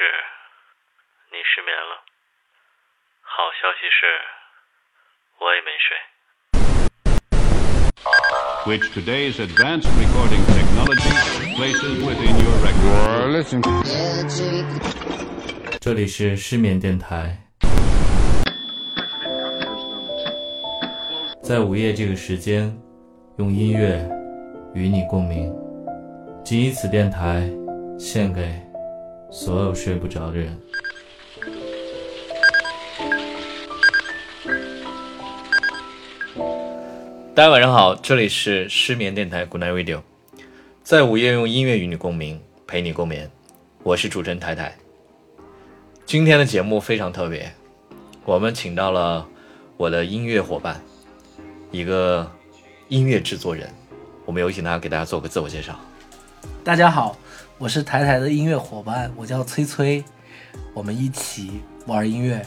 是，你失眠了。好消息是，我也没睡。which today's advanced recording technology places within your record. 这里是失眠电台，在午夜这个时间，用音乐与你共鸣。仅以此电台献给所有睡不着的人。大家晚上好，这里是失眠电台 Good Night Radio，在午夜用音乐与你共鸣，陪你共眠。我是主持人太太。今天的节目非常特别，我们请到了我的音乐伙伴，一个音乐制作人。我们有请他给大家做个自我介绍。大家好，我是台台的音乐伙伴，我叫崔崔，我们一起玩音乐，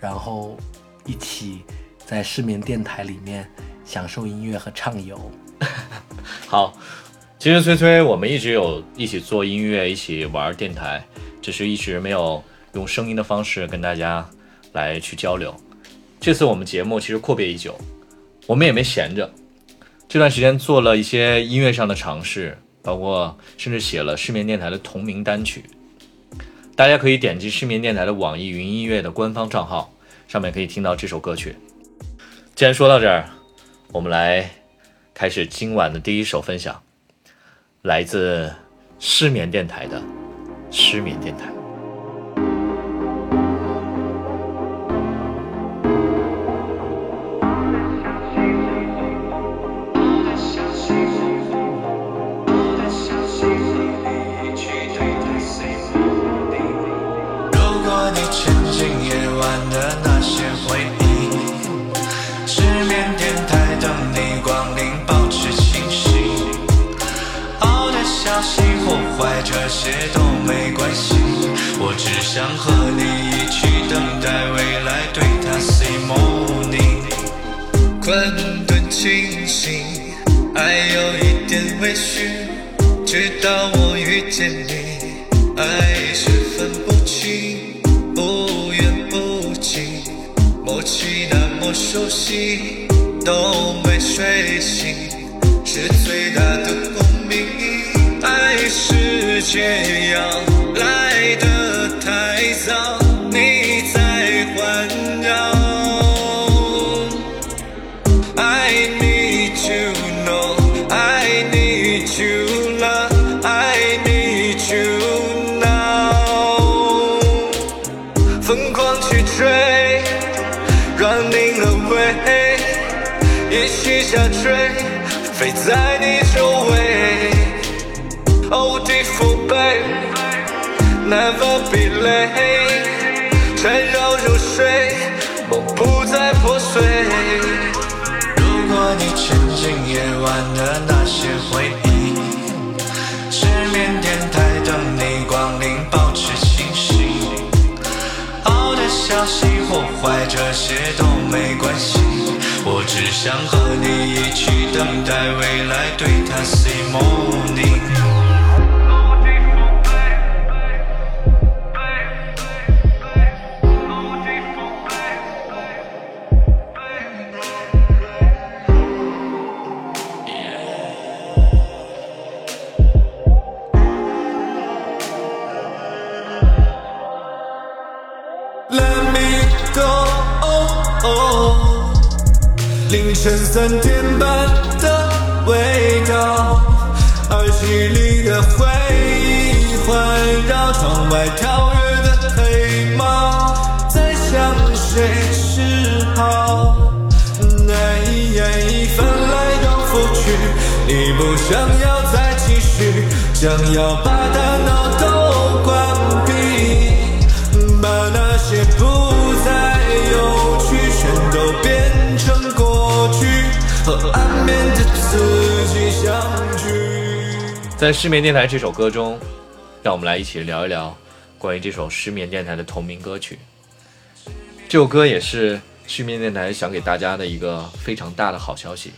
然后一起在失眠电台里面。享受音乐和畅游。好，其实崔崔，我们一直有一起做音乐，一起玩电台，只是一直没有用声音的方式跟大家来去交流。这次我们节目其实阔别已久，我们也没闲着。这段时间做了一些音乐上的尝试，包括甚至写了失眠电台的同名单曲。大家可以点击失眠电台的网易云音乐的官方账号，上面可以听到这首歌曲。既然说到这儿。我们来开始今晚的第一首分享，来自失眠电台的失眠电台。也许，直到我遇见你，爱是分不清，不远不近，默契那么熟悉，都没睡醒，是最大的共鸣。爱是解药，继续下坠，飞在你周围。Oh, beautiful babe, never be late。缠绕入睡，梦不再破碎。如果你沉浸夜晚的那些回忆，失眠电台等你光临，保持清醒。好的消息或坏，这些都没关系。我只想和你一起等待未来，对他 say morning。三点半的味道，耳机里的回忆环绕，窗外跳跃的黑猫，在向谁示好？那一眼翻来又覆去，你不想要再继续，想要把大脑在失眠电台这首歌中，让我们来一起聊一聊关于这首失眠电台的同名歌曲。这首歌也是失眠电台想给大家的一个非常大的好消息。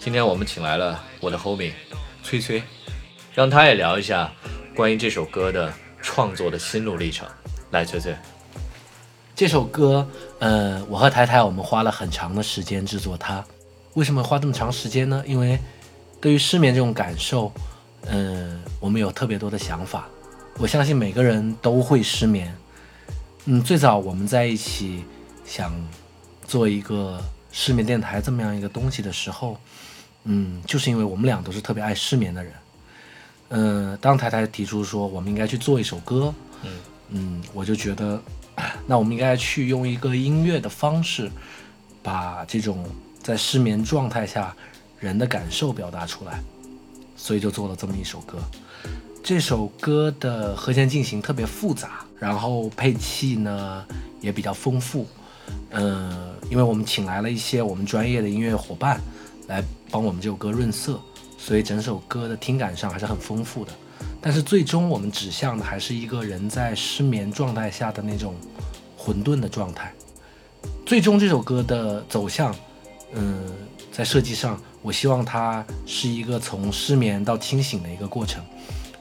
今天我们请来了我的 homie 崔崔，让他也聊一下关于这首歌的创作的心路历程。来，崔崔，这首歌，呃，我和台台我们花了很长的时间制作它。为什么花这么长时间呢？因为对于失眠这种感受，嗯、我们有特别多的想法。我相信每个人都会失眠。嗯，最早我们在一起想做一个失眠电台这么样一个东西的时候，嗯，就是因为我们俩都是特别爱失眠的人。嗯、当台台提出说我们应该去做一首歌，嗯，我就觉得，那我们应该去用一个音乐的方式，把这种在失眠状态下人的感受表达出来，所以就做了这么一首歌。这首歌的和弦进行特别复杂，然后配器呢也比较丰富。嗯，因为我们请来了一些我们专业的音乐伙伴来帮我们这首歌润色，所以整首歌的听感上还是很丰富的。但是最终我们指向的还是一个人在失眠状态下的那种混沌的状态。最终这首歌的走向，嗯，在设计上，我希望它是一个从失眠到清醒的一个过程。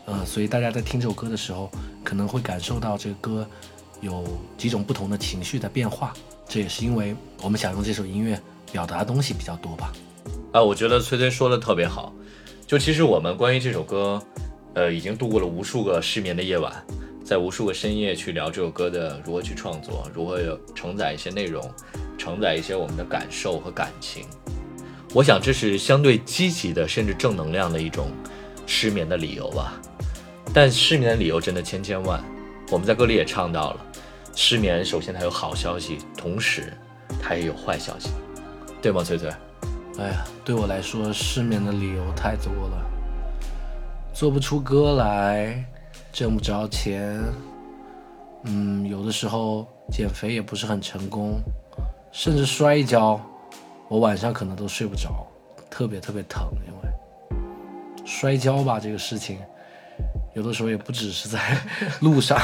呃，所以大家在听这首歌的时候，可能会感受到这个歌有几种不同的情绪的变化。这也是因为我们想用这首音乐表达的东西比较多吧。啊，我觉得崔崔说的特别好。就其实我们关于这首歌，呃，已经度过了无数个失眠的夜晚，在无数个深夜去聊这首歌的如何去创作，如何承载一些内容，承载一些我们的感受和感情。我想这是相对积极的，甚至正能量的一种失眠的理由吧。但失眠的理由真的千千万，我们在歌里也唱到了，失眠首先它有好消息，同时它也有坏消息，对吗，崔崔？哎呀，对我来说，失眠的理由太多了，做不出歌来，挣不着钱，嗯，有的时候减肥也不是很成功，甚至摔一跤，我晚上可能都睡不着，特别特别疼，因为摔跤吧这个事情，有的时候也不只是在路上，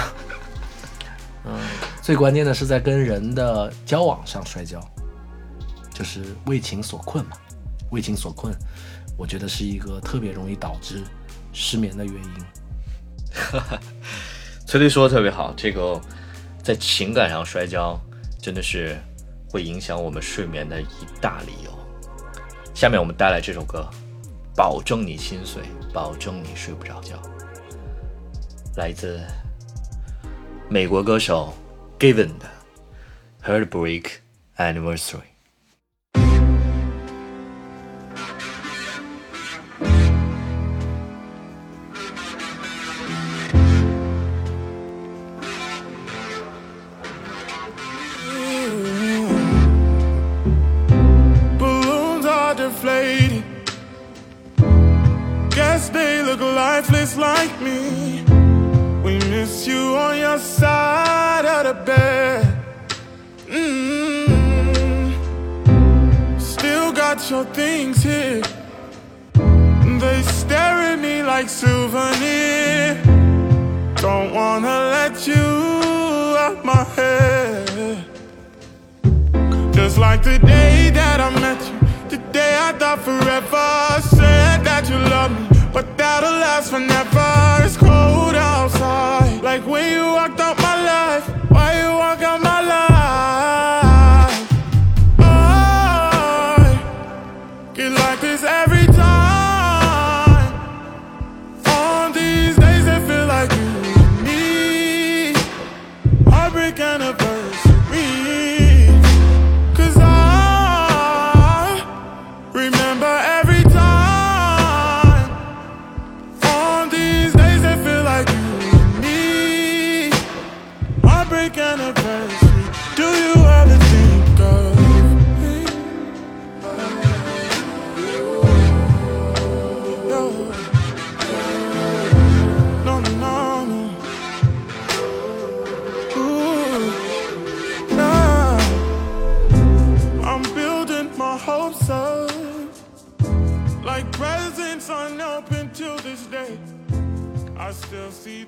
嗯，最关键的是在跟人的交往上摔跤。就是为情所困嘛，为情所困，我觉得是一个特别容易导致失眠的原因。崔崔说的特别好，这个在情感上摔跤，真的是会影响我们睡眠的一大理由。下面我们带来这首歌，保证你心碎，保证你睡不着觉，来自美国歌手 Given 的《Heartbreak Anniversary》。Your things here. They stare at me like souvenir. Don't wanna let you out my head. Just like the day that I met you, the day I thought forever. Said that you love me, but that'll last forever. It's cold outside, like when you walked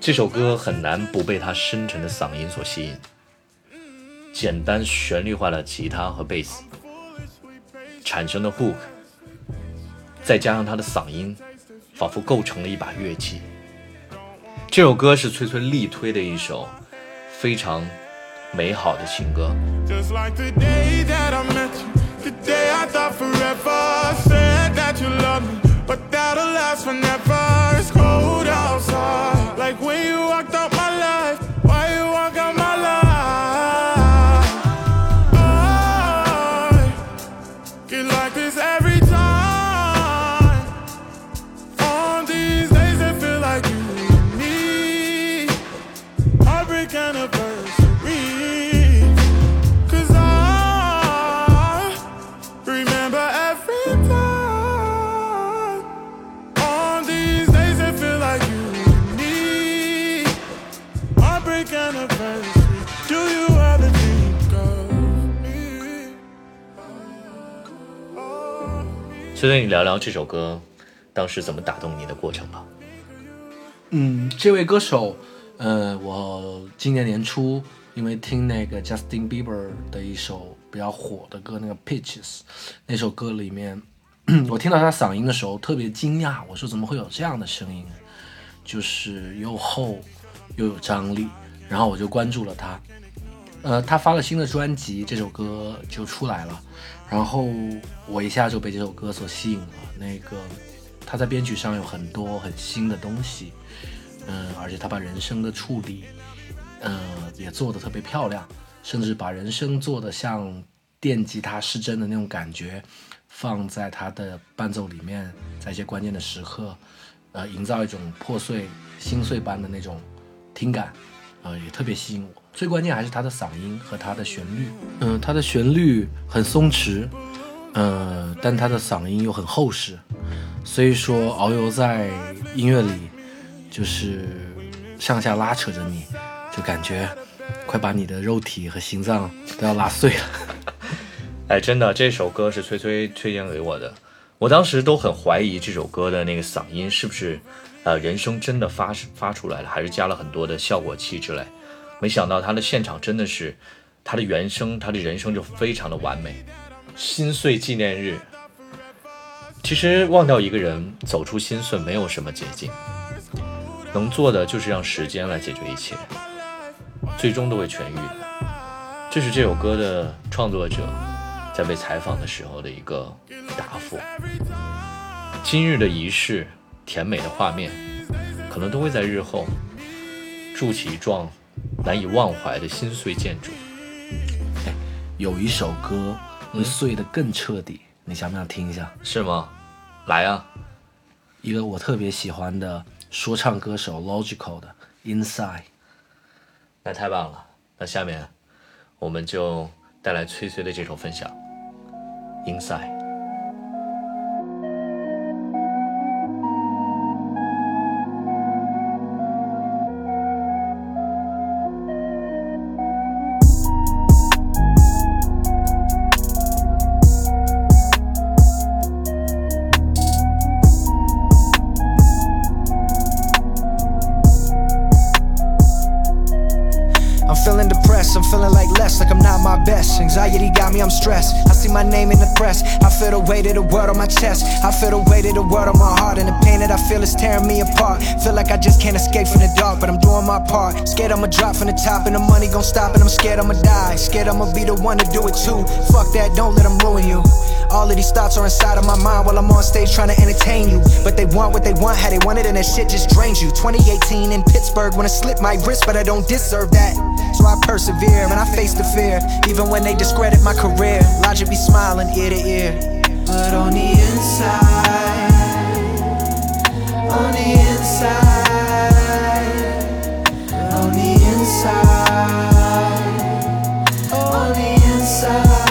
这首歌很难不被他深沉的嗓音所吸引，简单旋律化的吉他和贝斯产生的 hook，再加上他的嗓音，仿佛构成了一把乐器。这首歌是崔崔力推的一首非常美好的情歌。Outside, like when you walked out 跟，你聊聊这首歌当时怎么打动你的过程吧。嗯，这位歌手，呃，我今年年初因为听那个 Justin Bieber 的一首比较火的歌，那个 Pitches，那首歌里面，我听到他嗓音的时候特别惊讶，我说怎么会有这样的声音？就是又厚又有张力，然后我就关注了他。呃，他发了新的专辑，这首歌就出来了，然后我一下就被这首歌所吸引了。那个他在编曲上有很多很新的东西，嗯，而且他把人声的处理，呃，也做得特别漂亮，甚至把人声做得像电吉他失真的那种感觉，放在他的伴奏里面，在一些关键的时刻，呃，营造一种破碎、心碎般的那种听感，呃，也特别吸引我。最关键还是他的嗓音和他的旋律，嗯、他的旋律很松弛，呃，但他的嗓音又很厚实，所以说遨游在音乐里，就是上下拉扯着你，就感觉快把你的肉体和心脏都要拉碎了。哎，真的，这首歌是崔崔推荐给我的，我当时都很怀疑这首歌的那个嗓音是不是，呃，人声真的发发出来了，还是加了很多的效果器之类。没想到他的现场真的是，他的原声，他的人生就非常的完美。心碎纪念日，其实忘掉一个人，走出心碎没有什么捷径，能做的就是让时间来解决一切，最终都会痊愈的。这是这首歌的创作者在被采访的时候的一个答复。今日的仪式，甜美的画面，可能都会在日后筑起一幢难以忘怀的心碎建筑。有一首歌会碎得更彻底，你想不想听一下？是吗？来啊！一个我特别喜欢的说唱歌手 Logical 的 Inside。那太棒了。那下面我们就带来崔崔的这首分享《Inside》。I'm feeling like less, like I'm not my best. Anxiety got me, I'm stressed. I see my name in the press. I feel the weight of the world on my chest. I feel the weight of the world on my heart. And the pain that I feel is tearing me apart. Feel like I just can't escape from the dark, but I'm doing my part. Scared I'ma drop from the top and the money gon' stop. And I'm scared I'ma die. Scared I'ma be the one to do it too. Fuck that, don't let them ruin you. All of these thoughts are inside of my mind while I'm on stage trying to entertain you. But they want what they want, how they want it, and that shit just drains you. 2018 in Pittsburgh, when I slit my wrist, but I don't deserve that. So I persevere and I face the fear. Even when they discredit my career, logic be smiling ear to ear. But on the inside, on the inside, on the inside, on the inside.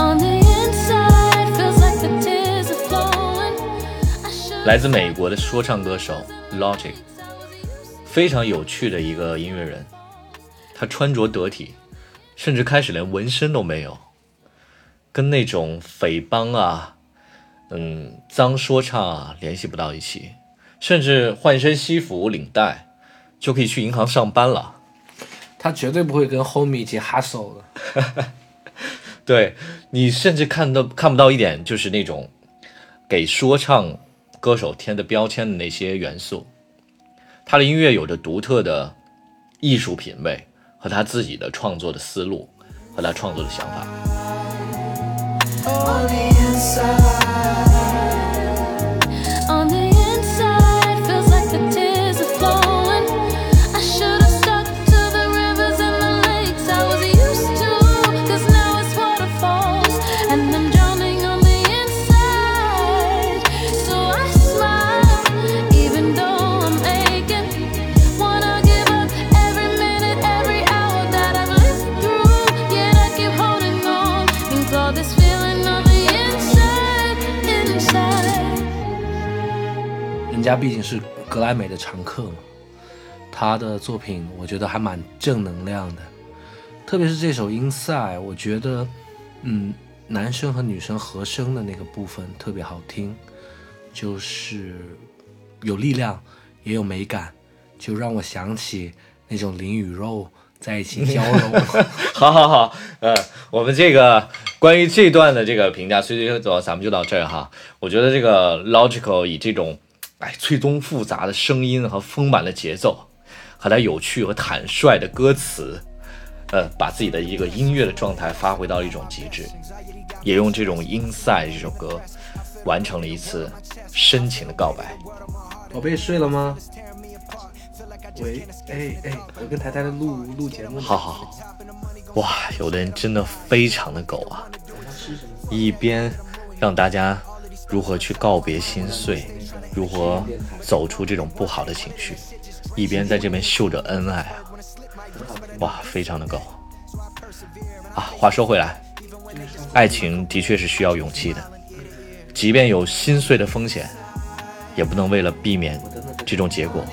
On the inside, feels like the tears are flowing. I should 来自美国的说唱歌手 Logic， 非常有趣的一个音乐人。他穿着得体，甚至开始连纹身都没有，跟那种匪帮啊、嗯脏说唱啊联系不到一起，甚至换一身西服领带就可以去银行上班了。他绝对不会跟 Homie 一起 hustle 的。对你甚至看到看不到一点就是那种给说唱歌手添的标签的那些元素。他的音乐有着独特的艺术品味和他自己的创作的思路和他创作的想法。他毕竟是格莱美的常客嘛，他的作品我觉得还蛮正能量的，特别是这首《Inside》，我觉得，嗯，男生和女生和声的那个部分特别好听，就是有力量，也有美感，就让我想起那种灵与肉在一起交融。好好好，呃，我们这个关于这段的这个评价，所以就咱们就到这儿哈。我觉得这个 Logical 以这种哎错综复杂的声音和丰满的节奏，和他有趣和坦率的歌词，呃，把自己的一个音乐的状态发挥到了一种极致，也用这种 Inside 这首歌完成了一次深情的告白。宝贝睡了吗？喂，哎哎，我跟台台的录录节目呢。好好好，哇，有的人真的非常的狗啊，一边让大家如何去告别心碎，如何走出这种不好的情绪，一边在这边秀着恩爱啊，哇，非常的狗啊。话说回来，爱情的确是需要勇气的，即便有心碎的风险，也不能为了避免这种结果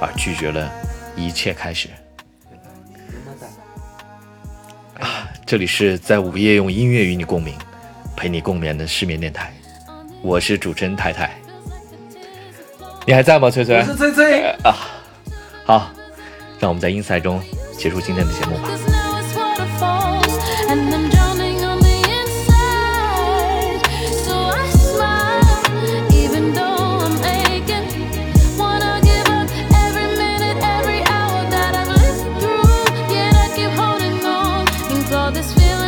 而拒绝了一切开始啊。这里是在午夜用音乐与你共鸣，陪你共眠的失眠电台，我是主持人太太，你还在吗翠崔？崔翠啊好让我们在音赛中结束今天的节目吧。This feeling